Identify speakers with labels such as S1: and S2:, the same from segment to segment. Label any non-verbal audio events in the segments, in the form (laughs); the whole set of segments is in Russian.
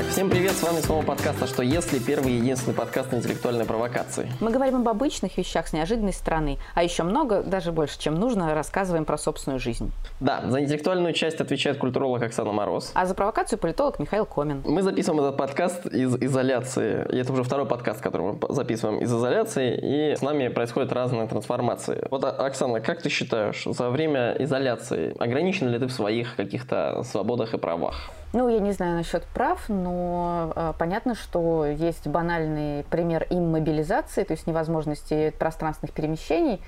S1: Так, всем привет, с вами снова подкаст «А что если?» Первый и единственный подкаст на интеллектуальной провокации.
S2: Мы говорим об обычных вещах с неожиданной стороны, а еще много, даже больше, чем нужно, рассказываем про собственную жизнь.
S1: Да, за интеллектуальную часть отвечает культуролог Оксана Мороз.
S2: А за провокацию политолог Михаил Комин.
S1: Мы записываем этот подкаст из изоляции. И это уже второй подкаст, который мы записываем из изоляции, и с нами происходят разные трансформации. Вот, а, Оксана, как ты считаешь, за время изоляции ограничен ли ты в своих каких-то свободах и правах?
S2: Ну, я не знаю насчет прав, но э, понятно, что есть банальный пример иммобилизации, то есть невозможности пространственных перемещений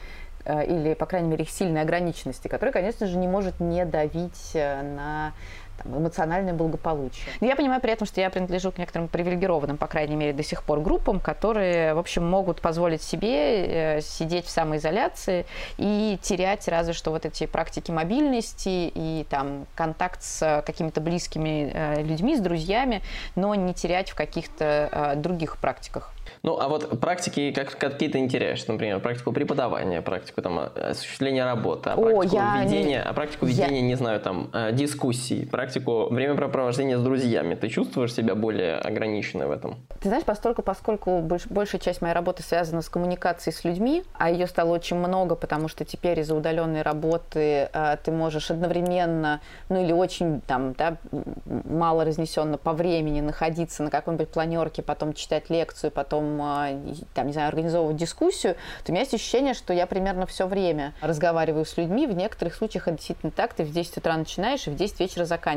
S2: э, или, по крайней мере, их сильной ограниченности, которая, конечно же, не может не давить э, на там, эмоциональное благополучие. Но я понимаю при этом, что я принадлежу к некоторым привилегированным, по крайней мере, до сих пор группам, которые, в общем, могут позволить себе э, сидеть в самоизоляции и терять разве что вот эти практики мобильности и там контакт с какими-то близкими э, людьми, с друзьями, но не терять в каких-то э, других практиках.
S1: Ну, а вот практики как, какие-то не теряешь, например, практику преподавания, практику там осуществления работы, а практику О, ведения, не... а практику ведения, я... не знаю, там, дискуссий, практику времяпрепровождения с друзьями. Ты чувствуешь себя более ограниченной в этом?
S2: Ты знаешь, поскольку, поскольку больш, большая часть моей работы связана с коммуникацией с людьми, а ее стало очень много, потому что теперь из-за удаленной работы э, ты можешь одновременно, ну или очень там, да, мало разнесенно по времени находиться на какой-нибудь планерке, потом читать лекцию, потом а, там, не знаю, организовывать дискуссию, то у меня есть ощущение, что я примерно все время разговариваю с людьми. В некоторых случаях это действительно так. Ты в 10 утра начинаешь и в 10 вечера заканчиваешь.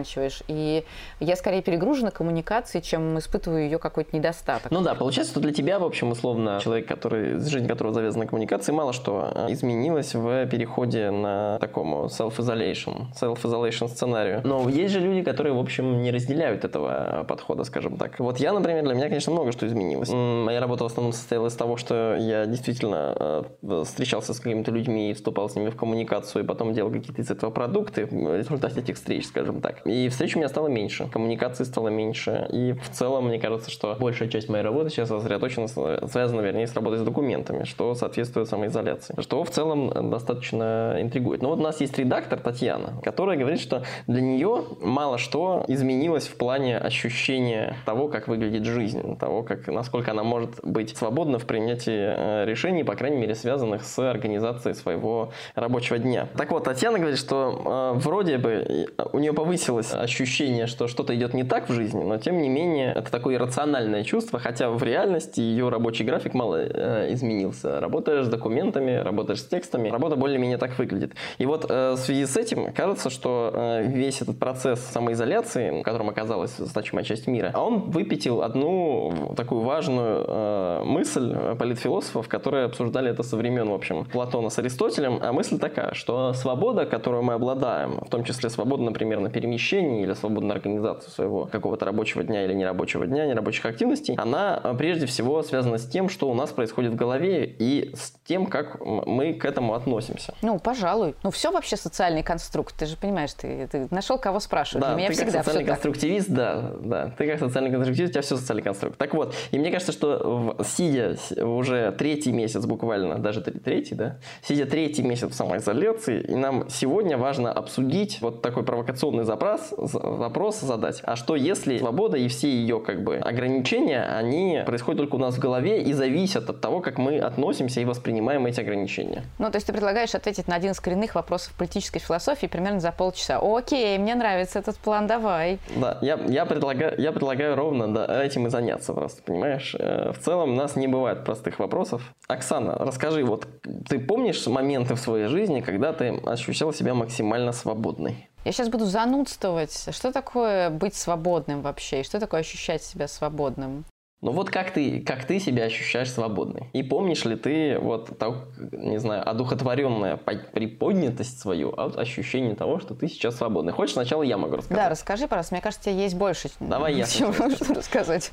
S2: И я скорее перегружена коммуникацией, чем испытываю ее какой-то недостаток.
S1: Ну да, получается, что для тебя, в общем, условно, человек, который, жизнь которого завязана на коммуникации, мало что а, изменилось в переходе на такому self-isolation, self-isolation сценарию. Но есть же люди, которые, в общем, не разделяют этого подхода, скажем так. Вот я, например, для меня, конечно, много что изменилось. Моя работа в основном состояла из того, что я действительно э, встречался с какими-то людьми и вступал с ними в коммуникацию, и потом делал какие-то из этого продукты в результате этих встреч, скажем так. И встреч у меня стало меньше, коммуникации стало меньше, и в целом мне кажется, что большая часть моей работы сейчас сосредоточена, связана, вернее, с работой с документами, что соответствует самоизоляции, что в целом достаточно интригует. Но вот у нас есть редактор Татьяна, которая говорит, что для нее мало что изменилось в плане ощущения того, как выглядит жизнь, того, как, насколько она может быть свободна в принятии э, решений, по крайней мере, связанных с организацией своего рабочего дня. Так вот, Татьяна говорит, что э, вроде бы у нее повысилось ощущение, что что-то идет не так в жизни, но тем не менее это такое иррациональное чувство, хотя в реальности ее рабочий график мало э, изменился. Работаешь с документами, работаешь с текстами, работа более-менее так выглядит. И вот э, в связи с этим кажется, что э, весь этот процесс самоизоляции, в котором оказалась значимая часть мира, он выпятил одну такую важную Э, мысль политфилософов, которые обсуждали это со времен, в общем, Платона с Аристотелем. А мысль такая, что свобода, которую мы обладаем, в том числе свобода, например, на перемещение или свобода на организацию своего какого-то рабочего дня или нерабочего дня, нерабочих активностей, она э, прежде всего связана с тем, что у нас происходит в голове и с тем, как мы к этому относимся.
S2: Ну, пожалуй. Ну, все вообще социальный конструкт. Ты же понимаешь, ты, ты нашел кого спрашивать.
S1: Да,
S2: Для меня
S1: ты
S2: всегда
S1: как социальный конструктивист, так. да, да. Ты как социальный конструктивист, у тебя все социальный конструкт. Так вот, и мне кажется, что сидя уже третий месяц буквально, даже третий, да, сидя третий месяц в самоизоляции, и нам сегодня важно обсудить вот такой провокационный запрос, вопрос задать, а что если свобода и все ее как бы ограничения, они происходят только у нас в голове и зависят от того, как мы относимся и воспринимаем эти ограничения.
S2: Ну, то есть ты предлагаешь ответить на один из коренных вопросов политической философии примерно за полчаса. Окей, мне нравится этот план, давай.
S1: Да, я, я, предлагаю, я предлагаю ровно да, этим и заняться просто, понимаешь? Э, в целом у нас не бывает простых вопросов. Оксана, расскажи, вот ты помнишь моменты в своей жизни, когда ты ощущала себя максимально свободной?
S2: Я сейчас буду занудствовать. Что такое быть свободным вообще? И что такое ощущать себя свободным?
S1: Ну вот как ты, как ты себя ощущаешь свободной? И помнишь ли ты вот, так, не знаю, одухотворенная приподнятость свою от ощущения того, что ты сейчас свободный? Хочешь, сначала я могу рассказать?
S2: Да, расскажи, пожалуйста. Мне кажется, тебе есть больше.
S1: Давай я.
S2: Чего рассказать?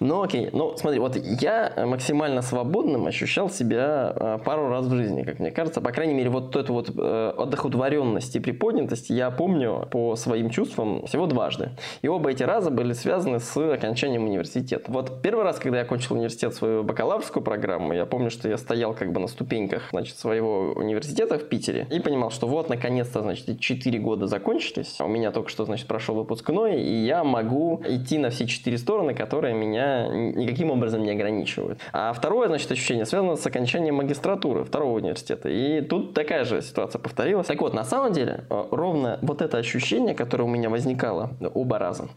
S1: Ну окей, ну смотри, вот я максимально свободным ощущал себя э, пару раз в жизни, как мне кажется. По крайней мере, вот эту вот э, одухотворенность и приподнятость я помню по своим чувствам всего дважды. И оба эти раза были связаны с окончанием университета. Вот первый раз, когда я окончил университет, свою бакалаврскую программу, я помню, что я стоял как бы на ступеньках, значит, своего университета в Питере и понимал, что вот, наконец-то, значит, 4 года закончились. У меня только что, значит, прошел выпускной, и я могу идти на все четыре стороны, которые меня никаким образом не ограничивают. А второе, значит, ощущение связано с окончанием магистратуры второго университета. И тут такая же ситуация повторилась. Так вот, на самом деле, э, ровно вот это ощущение, которое у меня возникало оба раза,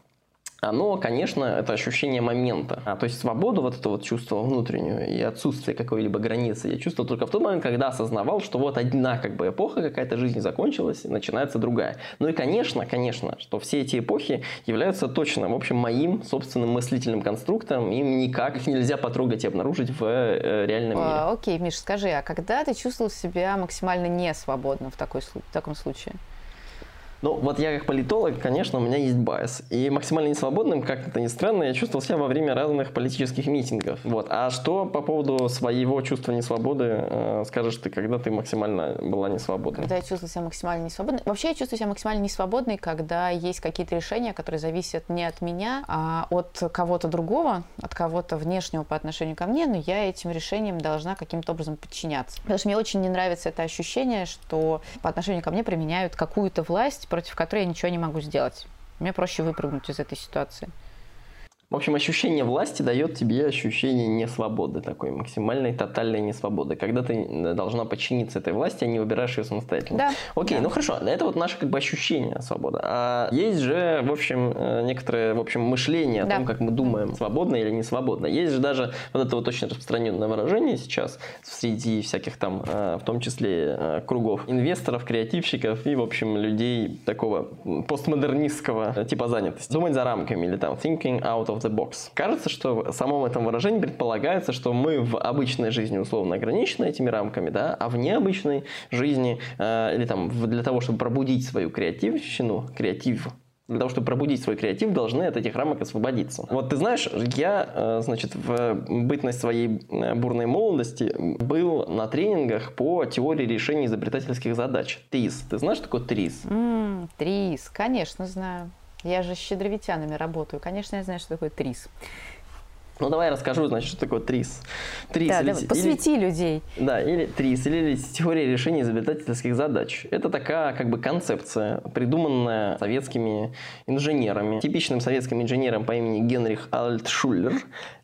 S1: оно, конечно, это ощущение момента. А, то есть свободу, вот это вот чувство внутреннюю и отсутствие какой-либо границы я чувствовал только в тот момент, когда осознавал, что вот одна как бы эпоха какая-то жизни закончилась, и начинается другая. Ну и, конечно, конечно, что все эти эпохи являются точно, в общем, моим собственным мыслительным конструктом, им никак их нельзя потрогать и обнаружить в э, реальном мире.
S2: А, окей, Миш, скажи, а когда ты чувствовал себя максимально не свободным в, такой, в таком случае?
S1: Ну, вот я как политолог, конечно, у меня есть bias. И максимально несвободным, как это ни странно, я чувствовал себя во время разных политических митингов. Вот. А что по поводу своего чувства несвободы э, скажешь ты, когда ты максимально была несвободной?
S2: Когда я чувствую себя максимально несвободной? Вообще я чувствую себя максимально несвободной, когда есть какие-то решения, которые зависят не от меня, а от кого-то другого, от кого-то внешнего по отношению ко мне, но я этим решением должна каким-то образом подчиняться. Потому что мне очень не нравится это ощущение, что по отношению ко мне применяют какую-то власть, против которой я ничего не могу сделать. Мне проще выпрыгнуть из этой ситуации.
S1: В общем, ощущение власти дает тебе ощущение несвободы, такой максимальной, тотальной несвободы, когда ты должна подчиниться этой власти, а не выбираешь ее самостоятельно.
S2: Да.
S1: Окей,
S2: да.
S1: ну хорошо, это вот наше как бы ощущение свободы. А есть же, в общем, э, некоторое, в общем, мышление о да. том, как мы думаем, свободно или не свободно. Есть же даже вот это вот очень распространенное выражение сейчас среди всяких там, э, в том числе э, кругов инвесторов, креативщиков и, в общем, людей такого постмодернистского типа занятости. Думать за рамками или там thinking out of the box. Кажется, что в самом этом выражении предполагается, что мы в обычной жизни условно ограничены этими рамками, да, а в необычной жизни э, или там для того, чтобы пробудить свою креативщину, креатив, для того, чтобы пробудить свой креатив, должны от этих рамок освободиться. Вот ты знаешь, я, э, значит, в бытность своей э, бурной молодости был на тренингах по теории решения изобретательских задач. ТРИС. Ты знаешь, что такое ТРИС?
S2: Mm, ТРИС, конечно, знаю. Я же с щедровитянами работаю. Конечно, я знаю, что такое трис.
S1: Ну, давай я расскажу, значит, что такое ТРИС.
S2: ТРИС да, или, давай, посвяти или, людей.
S1: Да, или ТРИС, или теория решения изобретательских задач. Это такая как бы концепция, придуманная советскими инженерами. Типичным советским инженером по имени Генрих Альтшуллер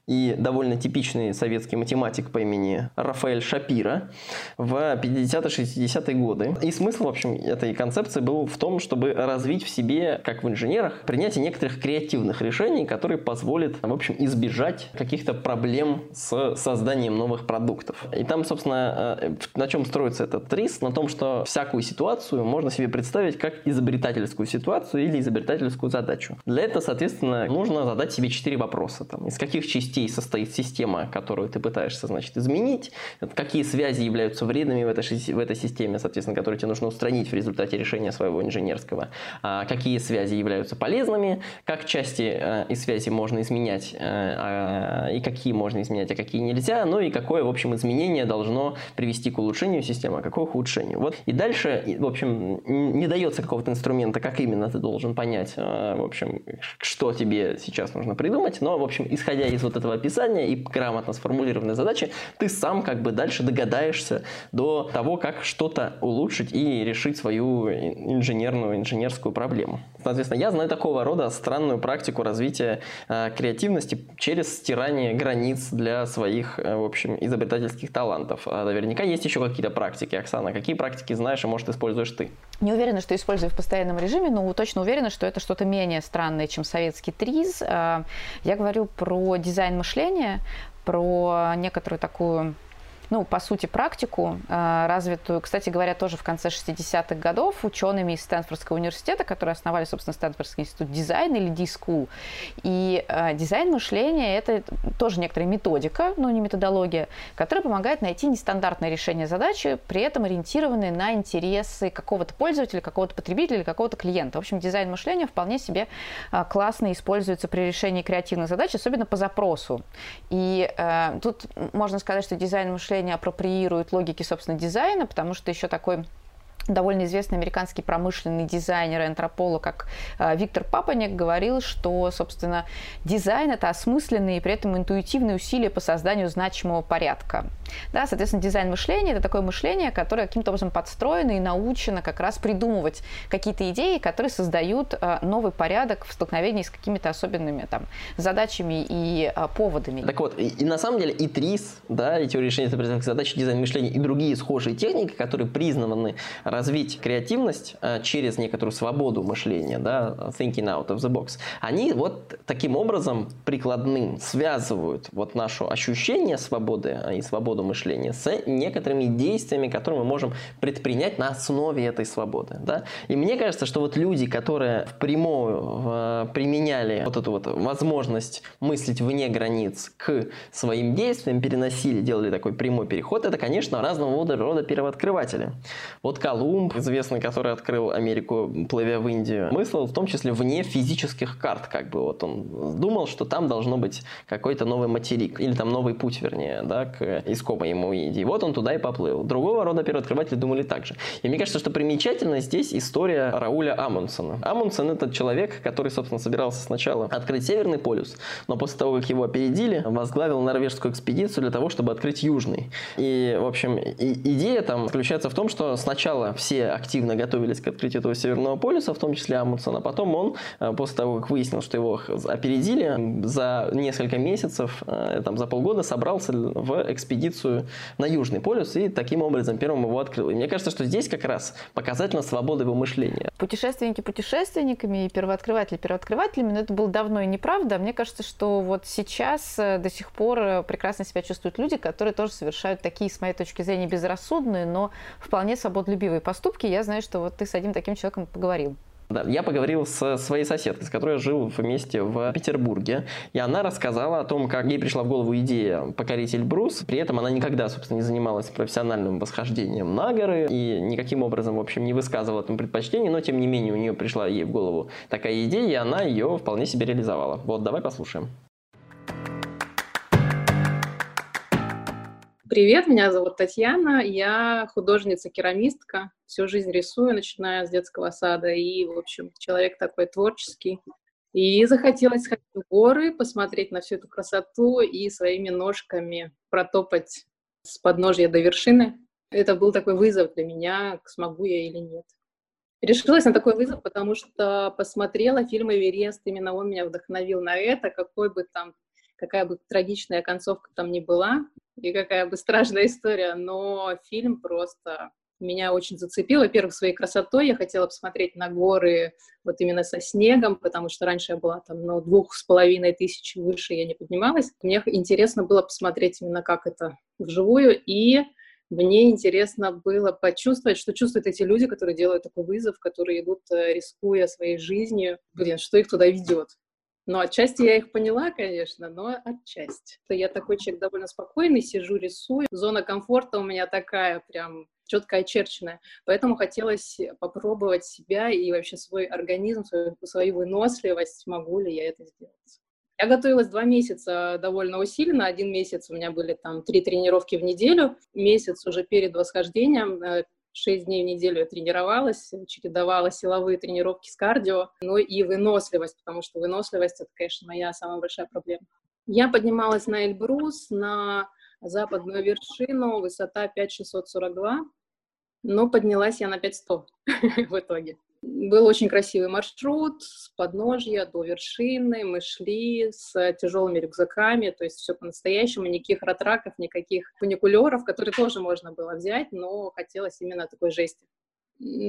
S1: и довольно типичный советский математик по имени Рафаэль Шапира в 50-60-е годы. И смысл, в общем, этой концепции был в том, чтобы развить в себе, как в инженерах, принятие некоторых креативных решений, которые позволят, в общем, избежать каких-то проблем с созданием новых продуктов. И там, собственно, э, на чем строится этот рис? На том, что всякую ситуацию можно себе представить как изобретательскую ситуацию или изобретательскую задачу. Для этого, соответственно, нужно задать себе четыре вопроса. Там, из каких частей частей состоит система, которую ты пытаешься, значит, изменить, какие связи являются вредными в этой, в этой системе, соответственно, которые тебе нужно устранить в результате решения своего инженерского, а какие связи являются полезными, как части э, и связи можно изменять, э, а, и какие можно изменять, а какие нельзя, ну и какое, в общем, изменение должно привести к улучшению системы, а какое к ухудшению. Вот. И дальше, в общем, не дается какого-то инструмента, как именно ты должен понять, э, в общем, что тебе сейчас нужно придумать, но, в общем, исходя из вот этого этого описания и грамотно сформулированной задачи, ты сам как бы дальше догадаешься до того, как что-то улучшить и решить свою инженерную, инженерскую проблему. Соответственно, я знаю такого рода странную практику развития э, креативности через стирание границ для своих, э, в общем, изобретательских талантов. А наверняка есть еще какие-то практики. Оксана, какие практики знаешь и, может, используешь ты?
S2: Не уверена, что использую в постоянном режиме, но точно уверена, что это что-то менее странное, чем советский триз. Э, я говорю про дизайн мышления, про некоторую такую ну, по сути, практику, э, развитую, кстати говоря, тоже в конце 60-х годов учеными из Стэнфордского университета, которые основали, собственно, Стэнфордский институт дизайна или D-School. И э, дизайн мышления – это тоже некоторая методика, но не методология, которая помогает найти нестандартное решение задачи, при этом ориентированные на интересы какого-то пользователя, какого-то потребителя или какого-то клиента. В общем, дизайн мышления вполне себе э, классно используется при решении креативных задач, особенно по запросу. И э, тут можно сказать, что дизайн мышления апроприирует логики, собственно, дизайна, потому что еще такой довольно известный американский промышленный дизайнер и антрополог, как э, Виктор Папанек, говорил, что, собственно, дизайн – это осмысленные и при этом интуитивные усилия по созданию значимого порядка. Да, соответственно, дизайн мышления – это такое мышление, которое каким-то образом подстроено и научено как раз придумывать какие-то идеи, которые создают э, новый порядок в столкновении с какими-то особенными там, задачами и э, поводами.
S1: Так вот, и, и на самом деле и ТРИС, да, и теория решения задач, дизайн мышления и другие схожие техники, которые признаны развить креативность э, через некоторую свободу мышления, да, thinking out of the box, они вот таким образом прикладным связывают вот наше ощущение свободы и свободу мышления с некоторыми действиями, которые мы можем предпринять на основе этой свободы. Да? И мне кажется, что вот люди, которые впрямую применяли вот эту вот возможность мыслить вне границ к своим действиям, переносили, делали такой прямой переход, это, конечно, разного рода первооткрыватели. Вот Колумб Колумб, известный, который открыл Америку, плывя в Индию, мыслил в том числе вне физических карт, как бы вот он думал, что там должно быть какой-то новый материк, или там новый путь, вернее, да, к искомой ему Индии. Вот он туда и поплыл. Другого рода первооткрыватели думали так же. И мне кажется, что примечательно здесь история Рауля Амундсена. Амундсен это человек, который, собственно, собирался сначала открыть Северный полюс, но после того, как его опередили, возглавил норвежскую экспедицию для того, чтобы открыть Южный. И, в общем, и, идея там заключается в том, что сначала все активно готовились к открытию этого Северного полюса, в том числе Амундсен, а потом он, э, после того, как выяснил, что его опередили, за несколько месяцев, э, там, за полгода собрался в экспедицию на Южный полюс и таким образом первым его открыл. И мне кажется, что здесь как раз показательно свобода его мышления.
S2: Путешественники путешественниками и первооткрыватели первооткрывателями, но это было давно и неправда. Мне кажется, что вот сейчас э, до сих пор прекрасно себя чувствуют люди, которые тоже совершают такие, с моей точки зрения, безрассудные, но вполне свободолюбивые поступки, я знаю, что вот ты с одним таким человеком поговорил.
S1: Да, я поговорил со своей соседкой, с которой я жил вместе в Петербурге, и она рассказала о том, как ей пришла в голову идея покорить Эльбрус. При этом она никогда, собственно, не занималась профессиональным восхождением на горы и никаким образом, в общем, не высказывала этому предпочтение, но, тем не менее, у нее пришла ей в голову такая идея, и она ее вполне себе реализовала. Вот, давай послушаем.
S3: Привет, меня зовут Татьяна, я художница-керамистка, всю жизнь рисую, начиная с детского сада, и, в общем, человек такой творческий. И захотелось сходить в горы, посмотреть на всю эту красоту и своими ножками протопать с подножья до вершины. Это был такой вызов для меня, смогу я или нет. Решилась на такой вызов, потому что посмотрела фильм «Эверест», именно он меня вдохновил на это, какой бы там, какая бы трагичная концовка там ни была, и какая бы страшная история, но фильм просто меня очень зацепил. Во-первых, своей красотой я хотела посмотреть на горы вот именно со снегом, потому что раньше я была там, ну, двух с половиной тысяч выше я не поднималась. Мне интересно было посмотреть именно как это вживую, и мне интересно было почувствовать, что чувствуют эти люди, которые делают такой вызов, которые идут, э, рискуя своей жизнью. Блин, что их туда ведет? Но отчасти я их поняла, конечно, но отчасти. Я такой человек довольно спокойный, сижу, рисую. Зона комфорта у меня такая прям четко очерченная. Поэтому хотелось попробовать себя и вообще свой организм, свою, свою выносливость, могу ли я это сделать. Я готовилась два месяца довольно усиленно. Один месяц у меня были там три тренировки в неделю. Месяц уже перед восхождением Шесть дней в неделю я тренировалась, чередовала силовые тренировки с кардио, ну и выносливость, потому что выносливость — это, конечно, моя самая большая проблема. Я поднималась на Эльбрус, на западную вершину, высота 5642, но поднялась я на 5100 (laughs) в итоге. Был очень красивый маршрут с подножья до вершины. Мы шли с тяжелыми рюкзаками, то есть все по-настоящему, никаких ратраков, никаких фуникулеров, которые тоже можно было взять, но хотелось именно такой жести.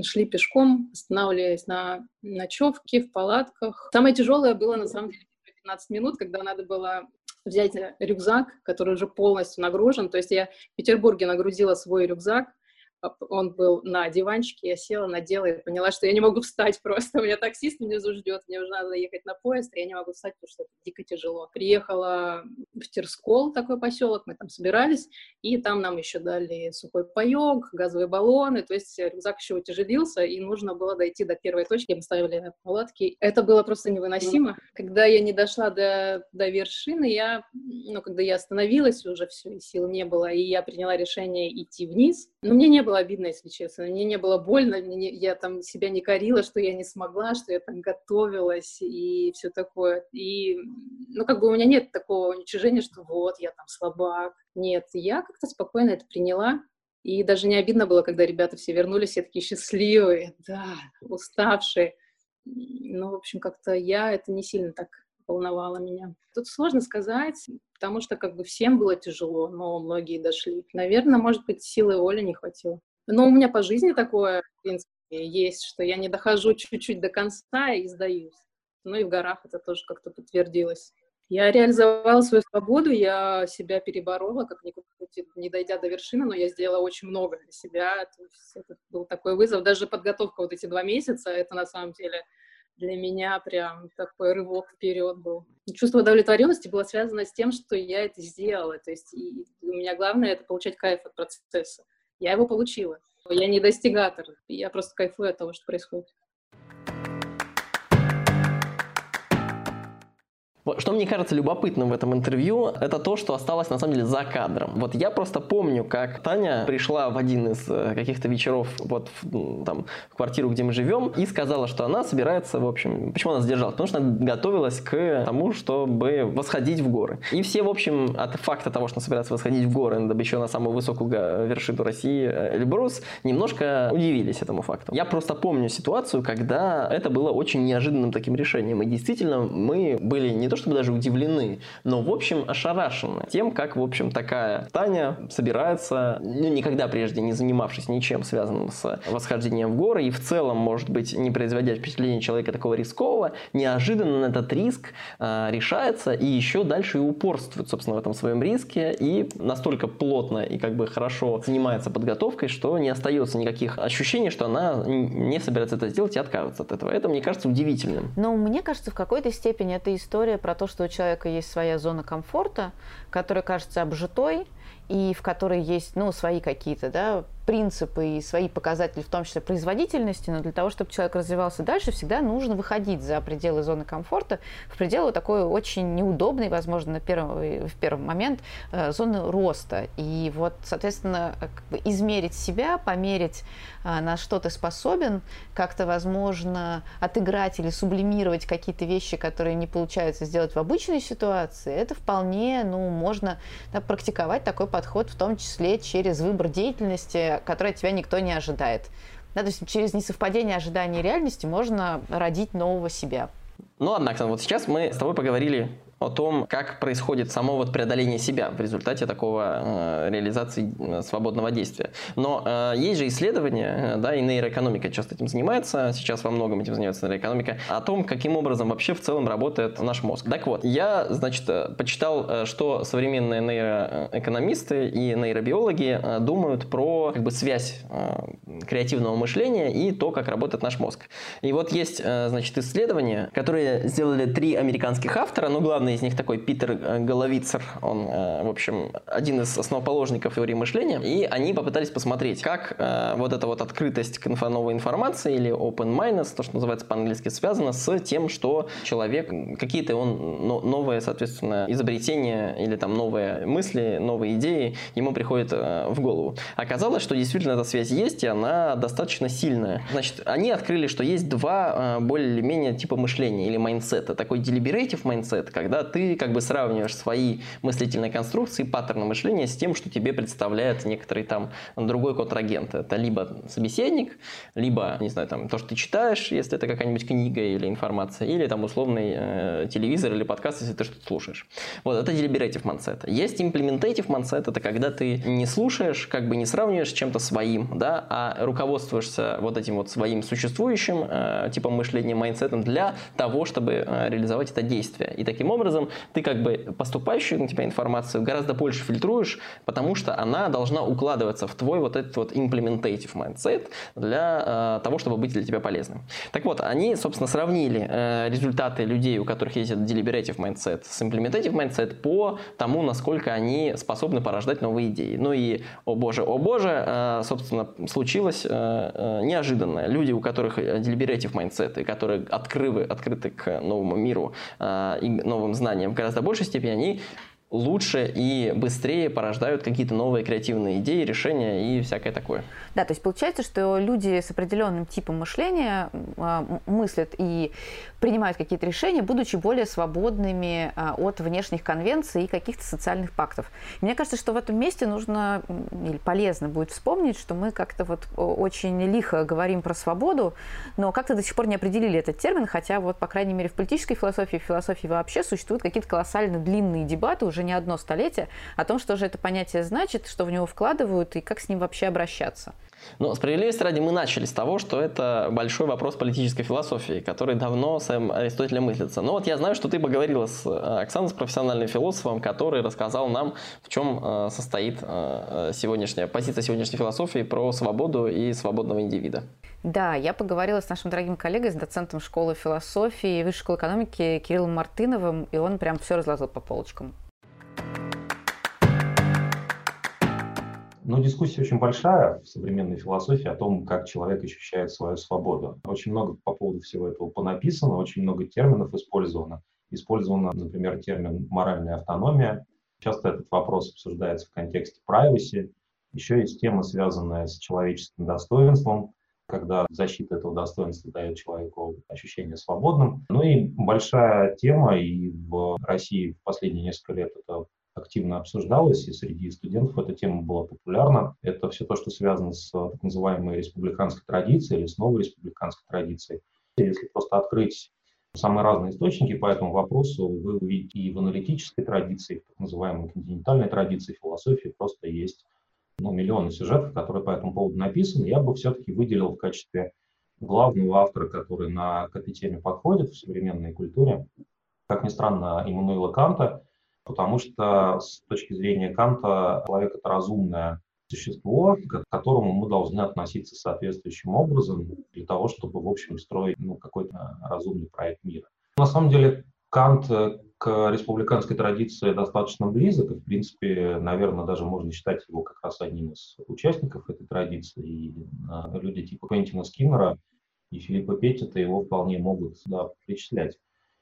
S3: Шли пешком, останавливаясь на ночевке, в палатках. Самое тяжелое было, на самом деле, 15 минут, когда надо было взять рюкзак, который уже полностью нагружен. То есть я в Петербурге нагрузила свой рюкзак, он был на диванчике, я села, надела и поняла, что я не могу (laughs) встать просто. У меня таксист внизу ждет, мне уже надо ехать на поезд, я не могу встать, потому что это дико тяжело. Приехала в Терскол, такой поселок, мы там собирались, и там нам еще дали сухой паек, газовые баллоны, то есть рюкзак еще утяжелился, и нужно было дойти до первой точки, мы ставили палатки. Это было просто невыносимо. Когда я не дошла до, до вершины, я, ну, когда я остановилась, уже все, сил не было, и я приняла решение идти вниз, но мне не было было обидно, если честно. Мне не было больно, мне, я там себя не корила, что я не смогла, что я там готовилась и все такое. И, ну, как бы у меня нет такого уничижения, что вот, я там слабак. Нет, я как-то спокойно это приняла. И даже не обидно было, когда ребята все вернулись, все такие счастливые, да, уставшие. Ну, в общем, как-то я это не сильно так волновало меня. Тут сложно сказать, потому что как бы всем было тяжело, но многие дошли. Наверное, может быть, силы воли не хватило. Но у меня по жизни такое, в принципе, есть, что я не дохожу чуть-чуть до конца и сдаюсь. Ну и в горах это тоже как-то подтвердилось. Я реализовала свою свободу, я себя переборола, как ни крути, не дойдя до вершины, но я сделала очень много для себя. То есть это был такой вызов. Даже подготовка вот эти два месяца, это на самом деле для меня прям такой рывок вперед был. Чувство удовлетворенности было связано с тем, что я это сделала. То есть и у меня главное это получать кайф от процесса. Я его получила. Я не достигатор, я просто кайфую от того, что происходит.
S1: Что мне кажется любопытным в этом интервью, это то, что осталось на самом деле за кадром. Вот я просто помню, как Таня пришла в один из э, каких-то вечеров вот в, там, в квартиру, где мы живем, и сказала, что она собирается, в общем, почему она задержалась? Потому что она готовилась к тому, чтобы восходить в горы. И все, в общем, от факта того, что она собирается восходить в горы, дабы еще на самую высокую вершину России э, Эльбрус, немножко удивились этому факту. Я просто помню ситуацию, когда это было очень неожиданным таким решением. И действительно, мы были не то чтобы даже удивлены, но в общем ошарашены тем, как в общем такая Таня собирается, ну, никогда прежде не занимавшись ничем связанным с восхождением в горы и в целом, может быть, не производя впечатление человека такого рискового, неожиданно этот риск э, решается и еще дальше и упорствует, собственно, в этом своем риске и настолько плотно и как бы хорошо занимается подготовкой, что не остается никаких ощущений, что она не собирается это сделать и отказывается от этого. Это, мне кажется, удивительным.
S2: Но мне кажется, в какой-то степени эта история про то, что у человека есть своя зона комфорта, которая кажется обжитой, и в которой есть ну, свои какие-то да, принципы и свои показатели, в том числе производительности, но для того, чтобы человек развивался дальше, всегда нужно выходить за пределы зоны комфорта, в пределы такой очень неудобной, возможно, на первый, в первый момент, э, зоны роста. И вот, соответственно, как бы измерить себя, померить, э, на что ты способен, как-то, возможно, отыграть или сублимировать какие-то вещи, которые не получается сделать в обычной ситуации, это вполне, ну, можно да, практиковать такой подход в том числе через выбор деятельности, которой от тебя никто не ожидает. Да, то есть через несовпадение ожиданий и реальности можно родить нового себя.
S1: Ну, однако, вот сейчас мы с тобой поговорили о том, как происходит само вот преодоление себя в результате такого э, реализации э, свободного действия. Но э, есть же исследования, э, да, и нейроэкономика часто этим занимается, сейчас во многом этим занимается нейроэкономика, о том, каким образом вообще в целом работает наш мозг. Так вот, я, значит, э, почитал, что современные нейроэкономисты и нейробиологи думают про как бы связь э, креативного мышления и то, как работает наш мозг. И вот есть, значит, исследования, которые сделали три американских автора, но главное главный из них такой Питер э, Головицер, он, э, в общем, один из основоположников теории мышления, и они попытались посмотреть, как э, вот эта вот открытость к новой информации или open mindedness, то, что называется по-английски, связана с тем, что человек, какие-то он новые, соответственно, изобретения или там новые мысли, новые идеи ему приходят в голову. Оказалось, что действительно эта связь есть, и она достаточно сильная. Значит, они открыли, что есть два более-менее типа мышления или mindset а. Такой deliberative mindset, когда ты как бы сравниваешь свои мыслительные конструкции, паттерны мышления с тем, что тебе представляет некоторый там другой контрагент. Это либо собеседник, либо, не знаю, там, то, что ты читаешь, если это какая-нибудь книга или информация, или там условный э, телевизор или подкаст, если ты что-то слушаешь. Вот, это deliberative mindset. Есть implementative mindset, это когда ты не слушаешь, как бы не сравниваешь с чем-то своим, да, а руководствуешься вот этим вот своим существующим э, типом мышления, mindset ом для того, чтобы э, реализовать это действие. И таким образом образом ты как бы поступающую на тебя информацию гораздо больше фильтруешь, потому что она должна укладываться в твой вот этот вот implementative mindset для э, того, чтобы быть для тебя полезным. Так вот, они, собственно, сравнили э, результаты людей, у которых есть этот deliberative mindset с implementative mindset по тому, насколько они способны порождать новые идеи. Ну и, о боже, о боже, э, собственно, случилось э, э, неожиданное. Люди, у которых deliberative mindset, и которые открывы, открыты к новому миру и новым знаниям в гораздо большей степени, они лучше и быстрее порождают какие-то новые креативные идеи, решения и всякое такое.
S2: Да, то есть получается, что люди с определенным типом мышления э, мыслят и принимают какие-то решения, будучи более свободными э, от внешних конвенций и каких-то социальных пактов. Мне кажется, что в этом месте нужно или полезно будет вспомнить, что мы как-то вот очень лихо говорим про свободу, но как-то до сих пор не определили этот термин, хотя вот, по крайней мере, в политической философии, в философии вообще существуют какие-то колоссально длинные дебаты уже не одно столетие о том, что же это понятие значит, что в него вкладывают и как с ним вообще обращаться.
S1: Но справедливости ради мы начали с того, что это большой вопрос политической философии, который давно с Аристотелем мыслится. Но вот я знаю, что ты поговорила с э, Оксаной, с профессиональным философом, который рассказал нам, в чем э, состоит э, сегодняшняя позиция сегодняшней философии про свободу и свободного индивида.
S2: Да, я поговорила с нашим дорогим коллегой, с доцентом школы философии и высшей школы экономики Кириллом Мартыновым, и он прям все разложил по полочкам.
S4: Но дискуссия очень большая в современной философии о том, как человек ощущает свою свободу. Очень много по поводу всего этого понаписано, очень много терминов использовано. Использовано, например, термин «моральная автономия». Часто этот вопрос обсуждается в контексте privacy. Еще есть тема, связанная с человеческим достоинством, когда защита этого достоинства дает человеку ощущение свободным. Ну и большая тема, и в России в последние несколько лет это активно обсуждалось, и среди студентов эта тема была популярна. Это все то, что связано с так называемой республиканской традицией или с новой республиканской традицией. Если просто открыть самые разные источники по этому вопросу, вы увидите и в аналитической традиции, в так называемой континентальной традиции философии просто есть ну, миллионы сюжетов, которые по этому поводу написаны. Я бы все-таки выделил в качестве главного автора, который на, к этой теме подходит в современной культуре, как ни странно, Иммануила Канта, потому что с точки зрения Канта человек — это разумное существо, к которому мы должны относиться соответствующим образом для того, чтобы, в общем, строить ну, какой-то разумный проект мира. На самом деле Кант к республиканской традиции достаточно близок, и, в принципе, наверное, даже можно считать его как раз одним из участников этой традиции. И а, люди типа Квентина Скиннера и Филиппа Петтита его вполне могут сюда причислять.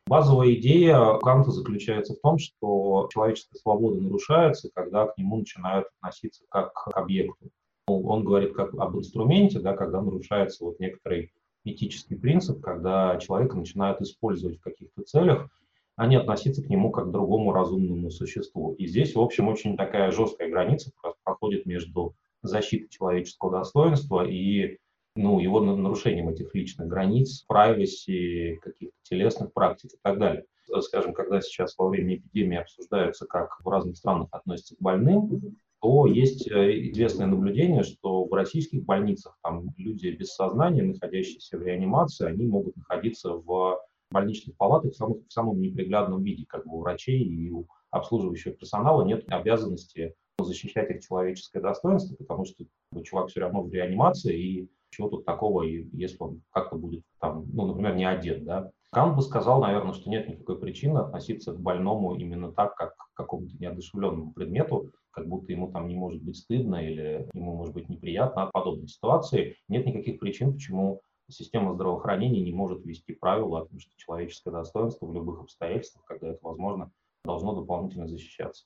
S4: Базовая идея Канта заключается в том, что человеческая свобода нарушается, когда к нему начинают относиться как к объекту. Он говорит как об инструменте, да, когда нарушается вот некоторый этический принцип, когда человека начинают использовать в каких-то целях, а не относиться к нему как к другому разумному существу. И здесь, в общем, очень такая жесткая граница проходит между защитой человеческого достоинства и ну, его нарушением этих личных границ, privacy, каких-то телесных практик и так далее. Скажем, когда сейчас во время эпидемии обсуждаются, как в разных странах относятся к больным, то есть э, известное наблюдение, что в российских больницах там люди без сознания, находящиеся в реанимации, они могут находиться в больничных палатах в, самых, в самом неприглядном виде, как бы у врачей и у обслуживающего персонала нет обязанности защищать их человеческое достоинство, потому что чувак все равно в реанимации, и чего тут такого, если он как-то будет там, ну, например, не одет, да. Кант бы сказал, наверное, что нет никакой причины относиться к больному именно так, как к какому-то неодушевленному предмету, как будто ему там не может быть стыдно или ему может быть неприятно от подобной ситуации. Нет никаких причин, почему система здравоохранения не может ввести правила о том, что человеческое достоинство в любых обстоятельствах, когда это возможно, должно дополнительно защищаться.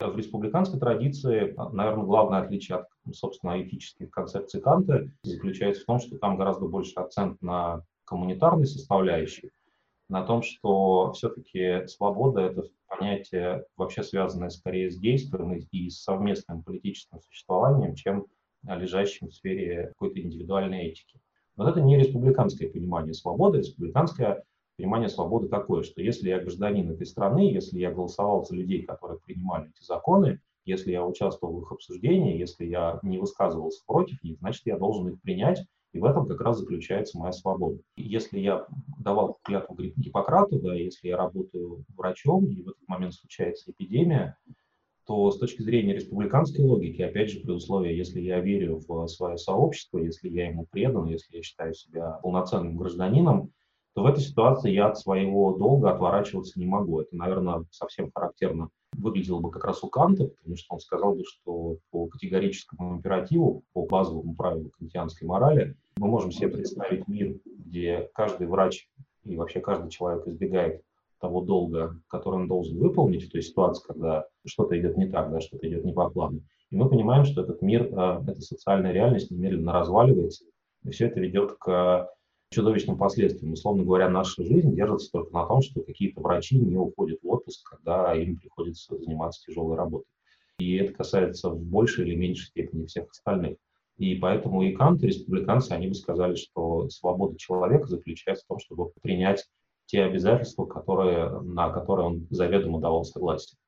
S4: В республиканской традиции, наверное, главное отличие от, собственно, этических концепций Канта заключается в том, что там гораздо больше акцент на коммунитарной составляющей, на том, что все-таки свобода — это понятие, вообще связанное скорее с действием и с совместным политическим существованием, чем лежащим в сфере какой-то индивидуальной этики. Вот это не республиканское понимание свободы. Республиканское понимание свободы такое, что если я гражданин этой страны, если я голосовал за людей, которые принимали эти законы, если я участвовал в их обсуждении, если я не высказывался против них, значит, я должен их принять И в этом как раз заключается моя свобода. Если я давал клятву Гиппократу, да, если я работаю врачом, и в этот момент случается эпидемия, то с точки зрения республиканской логики, опять же, при условии, если я верю в свое сообщество, если я ему предан, если я считаю себя полноценным гражданином, то в этой ситуации я от своего долга отворачиваться не могу. Это, наверное, совсем характерно выглядело бы как раз у Канта, потому что он сказал бы, что по категорическому императиву, по базовому правилу кантианской морали, мы можем себе представить мир, где каждый врач и вообще каждый человек избегает того долга, который он должен выполнить в той ситуации, когда что-то идет не так, да, что-то идет не по плану. И мы понимаем, что этот мир, э, эта социальная реальность немедленно разваливается, и все это ведет к чудовищным последствиям. Условно говоря, наша жизнь держится только на том, что какие-то врачи не уходят в отпуск, когда им приходится заниматься тяжелой работой. И это касается в большей или меньшей степени всех остальных. И поэтому и Кант, и республиканцы, они бы сказали, что свобода человека заключается в том, чтобы принять те обязательства, которые, на которые он заведомо давал согласие.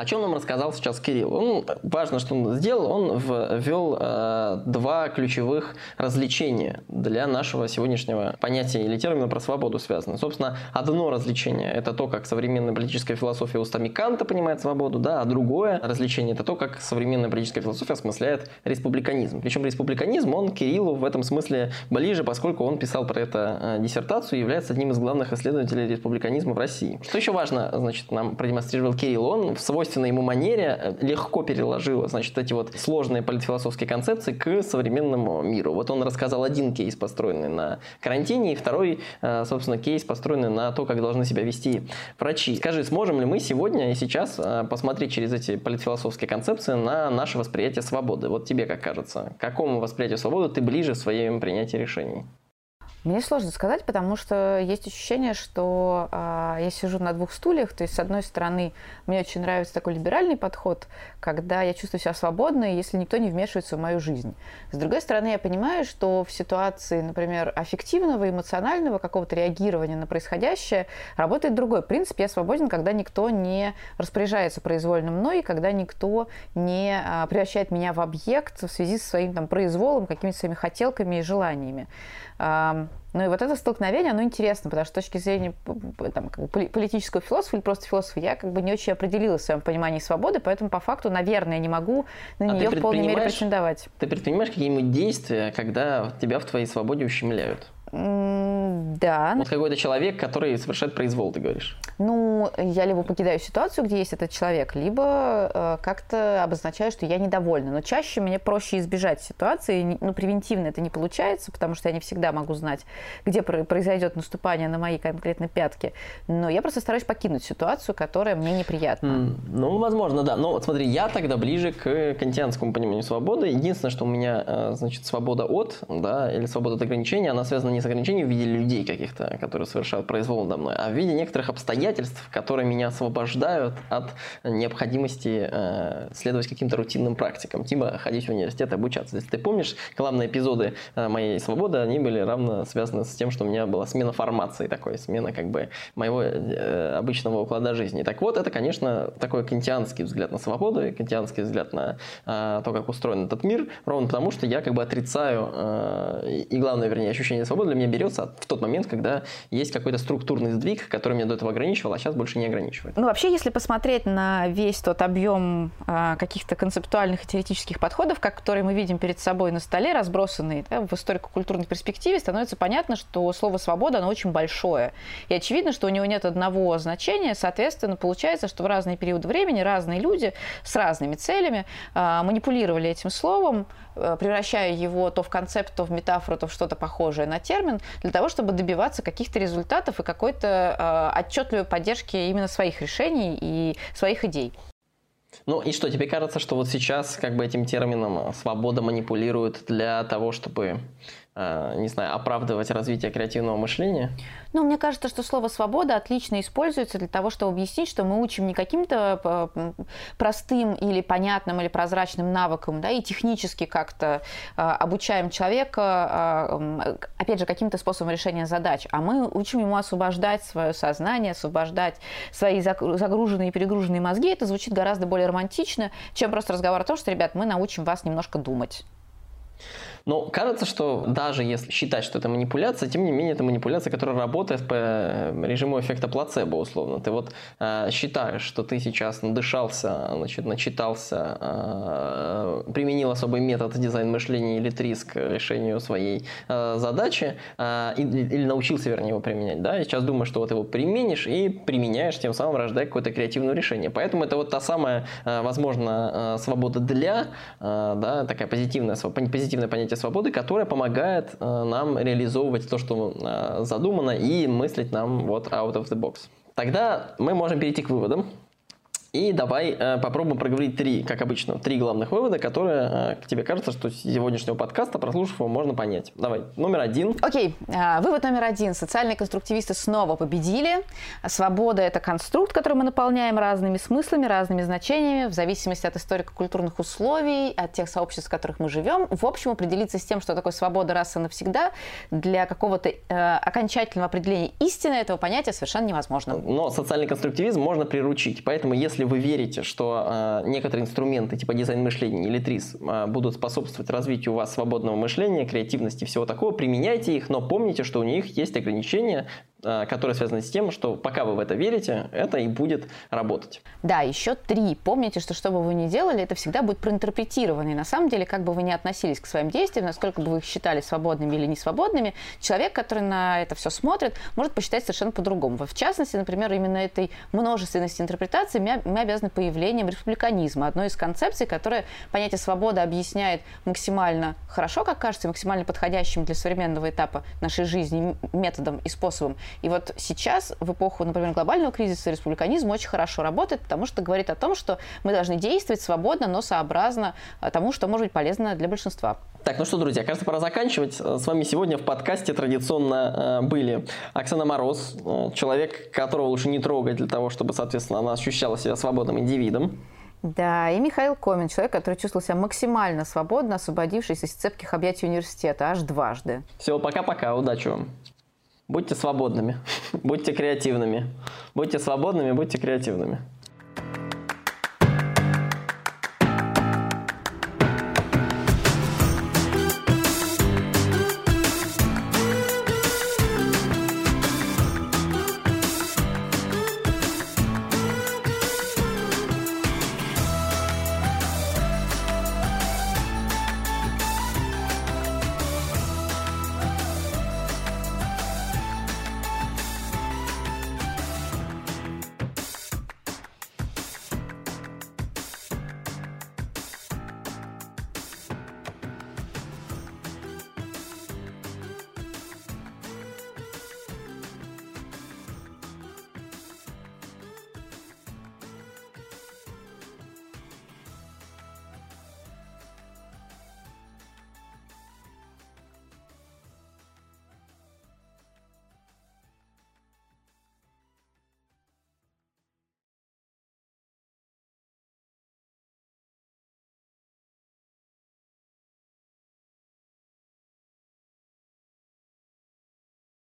S1: О чем нам рассказал сейчас Кирилл? Он, важно, что он сделал, он ввел э, два ключевых развлечения для нашего сегодняшнего понятия или термина про свободу связано. Собственно, одно развлечение – это то, как современная политическая философия устами Канта понимает свободу, да, а другое развлечение – это то, как современная политическая философия осмысляет республиканизм. Причем республиканизм, он Кириллу в этом смысле ближе, поскольку он писал про это э, диссертацию и является одним из главных исследователей республиканизма в России. Что еще важно, значит, нам продемонстрировал Кирилл? Он в свойстве свойственной ему манере э, легко переложила, значит, эти вот сложные политфилософские концепции к современному миру. Вот он рассказал один кейс, построенный на карантине, и второй, э, собственно, кейс, построенный на то, как должны себя вести врачи. Скажи, сможем ли мы сегодня и сейчас э, посмотреть через эти политфилософские концепции на наше восприятие свободы? Вот тебе как кажется, какому восприятию свободы ты ближе в своем принятии решений?
S2: Мне сложно сказать, потому что есть ощущение, что э, я сижу на двух стульях. То есть, с одной стороны, мне очень нравится такой либеральный подход, когда я чувствую себя свободной, если никто не вмешивается в мою жизнь. С другой стороны, я понимаю, что в ситуации, например, аффективного, эмоционального какого-то реагирования на происходящее работает другой принцип. Я свободен, когда никто не распоряжается произвольно мной, когда никто не э, превращает меня в объект в связи со своим там, произволом, какими-то своими хотелками и желаниями. Ну и вот это столкновение, оно интересно, потому что с точки зрения там, как бы, политического философа или просто философа, я как бы не очень определилась в своем понимании свободы, поэтому по факту, наверное, не могу на а нее в полной мере претендовать.
S1: Ты предпринимаешь какие-нибудь действия, когда тебя в твоей свободе ущемляют?
S2: Да.
S1: Вот какой-то человек, который совершает произвол, ты говоришь.
S2: Ну, я либо покидаю ситуацию, где есть этот человек, либо э, как-то обозначаю, что я недовольна. Но чаще мне проще избежать ситуации. Ну, превентивно это не получается, потому что я не всегда могу знать, где произойдет наступание на мои конкретно пятки. Но я просто стараюсь покинуть ситуацию, которая мне неприятна. Mm,
S1: ну, возможно, да. Но вот смотри, я тогда ближе к кантианскому пониманию свободы. Единственное, что у меня, э, значит, свобода от, да, или свобода от ограничения, она связана не с ограничением в виде людей каких-то, которые совершают произвол надо мной, а в виде некоторых обстоятельств, которые меня освобождают от необходимости э, следовать каким-то рутинным практикам, типа ходить в университет, обучаться. Если ты помнишь, главные эпизоды э, моей свободы, они были равно связаны с тем, что у меня была смена формации такой, смена как бы моего э, обычного уклада жизни. Так вот, это, конечно, такой кантианский взгляд на свободу и кантианский взгляд на э, то, как устроен этот мир, ровно потому, что я как бы отрицаю, э, и главное, вернее, ощущение свободы для меня берется в тот момент, когда есть какой-то структурный сдвиг, который меня до этого ограничивал, а сейчас больше не ограничивает.
S2: Ну, вообще, если посмотреть на весь тот объем э, каких-то концептуальных и теоретических подходов, которые мы видим перед собой на столе, разбросанные да, в историко-культурной перспективе, становится понятно, что слово «свобода» оно очень большое. И очевидно, что у него нет одного значения, соответственно, получается, что в разные периоды времени разные люди с разными целями э, манипулировали этим словом, превращая его то в концепт, то в метафору, то в что-то похожее на термин, для того, чтобы добиваться каких-то результатов и какой-то э, отчетливой поддержки именно своих решений и своих идей.
S1: Ну и что, тебе кажется, что вот сейчас как бы этим термином свобода манипулирует для того, чтобы э, не знаю, оправдывать развитие креативного мышления?
S2: Ну, мне кажется, что слово «свобода» отлично используется для того, чтобы объяснить, что мы учим не каким-то э, простым или понятным или прозрачным навыкам, да, и технически как-то э, обучаем человека, э, опять же, каким-то способом решения задач, а мы учим ему освобождать свое сознание, освобождать свои загруженные и перегруженные мозги. Это звучит гораздо более романтично, чем просто разговор о том, что, ребят, мы научим вас немножко думать.
S1: Но кажется, что даже если считать, что это манипуляция, тем не менее это манипуляция, которая работает по э, режиму эффекта плацебо, условно. Ты вот э, считаешь, что ты сейчас надышался, значит, начитался, э, применил особый метод дизайн мышления или трис к решению своей э, задачи, э, или, или научился, вернее, его применять, да, и сейчас думаешь, что вот его применишь и применяешь, тем самым рождая какое-то креативное решение. Поэтому это вот та самая, э, возможно, э, свобода для, э, да, такая позитивная, позитивное понятие понятие свободы, которое помогает э, нам реализовывать то, что э, задумано, и мыслить нам вот out of the box. Тогда мы можем перейти к выводам. И давай э, попробуем проговорить три, как обычно, три главных вывода, которые э, тебе кажется, что с сегодняшнего подкаста, прослушав его, можно понять. Давай, номер один.
S2: Окей, okay. э, вывод номер один. Социальные конструктивисты снова победили. Свобода – это конструкт, который мы наполняем разными смыслами, разными значениями, в зависимости от историко-культурных условий, от тех сообществ, в которых мы живем. В общем, определиться с тем, что такое свобода раз и навсегда, для какого-то э, окончательного определения истины этого понятия совершенно невозможно.
S1: Но социальный конструктивизм можно приручить. Поэтому, если если вы верите, что э, некоторые инструменты типа дизайн мышления или ТРИС э, будут способствовать развитию у вас свободного мышления, креативности и всего такого, применяйте их, но помните, что у них есть ограничения, которые связаны с тем, что пока вы в это верите, это и будет работать.
S2: Да, еще три. Помните, что что бы вы ни делали, это всегда будет проинтерпретировано. И на самом деле, как бы вы ни относились к своим действиям, насколько бы вы их считали свободными или несвободными, человек, который на это все смотрит, может посчитать совершенно по-другому. В частности, например, именно этой множественности интерпретаций мы, мы обязаны появлением республиканизма, одной из концепций, которая понятие свободы объясняет максимально хорошо, как кажется, максимально подходящим для современного этапа нашей жизни методом и способом. И вот сейчас, в эпоху, например, глобального кризиса, республиканизм очень хорошо работает, потому что говорит о том, что мы должны действовать свободно, но сообразно э, тому, что может быть полезно для большинства.
S1: Так, ну что, друзья, кажется, пора заканчивать. Э, с вами сегодня в подкасте традиционно э, были Оксана Мороз, человек, которого лучше не трогать для того, чтобы, соответственно, она ощущала себя свободным индивидом.
S2: Да, и Михаил Комин, человек, который чувствовал себя максимально свободно, освободившись из цепких объятий университета аж дважды.
S1: Все, пока-пока, удачи вам. Будьте свободными, будьте креативными. Будьте свободными, будьте креативными.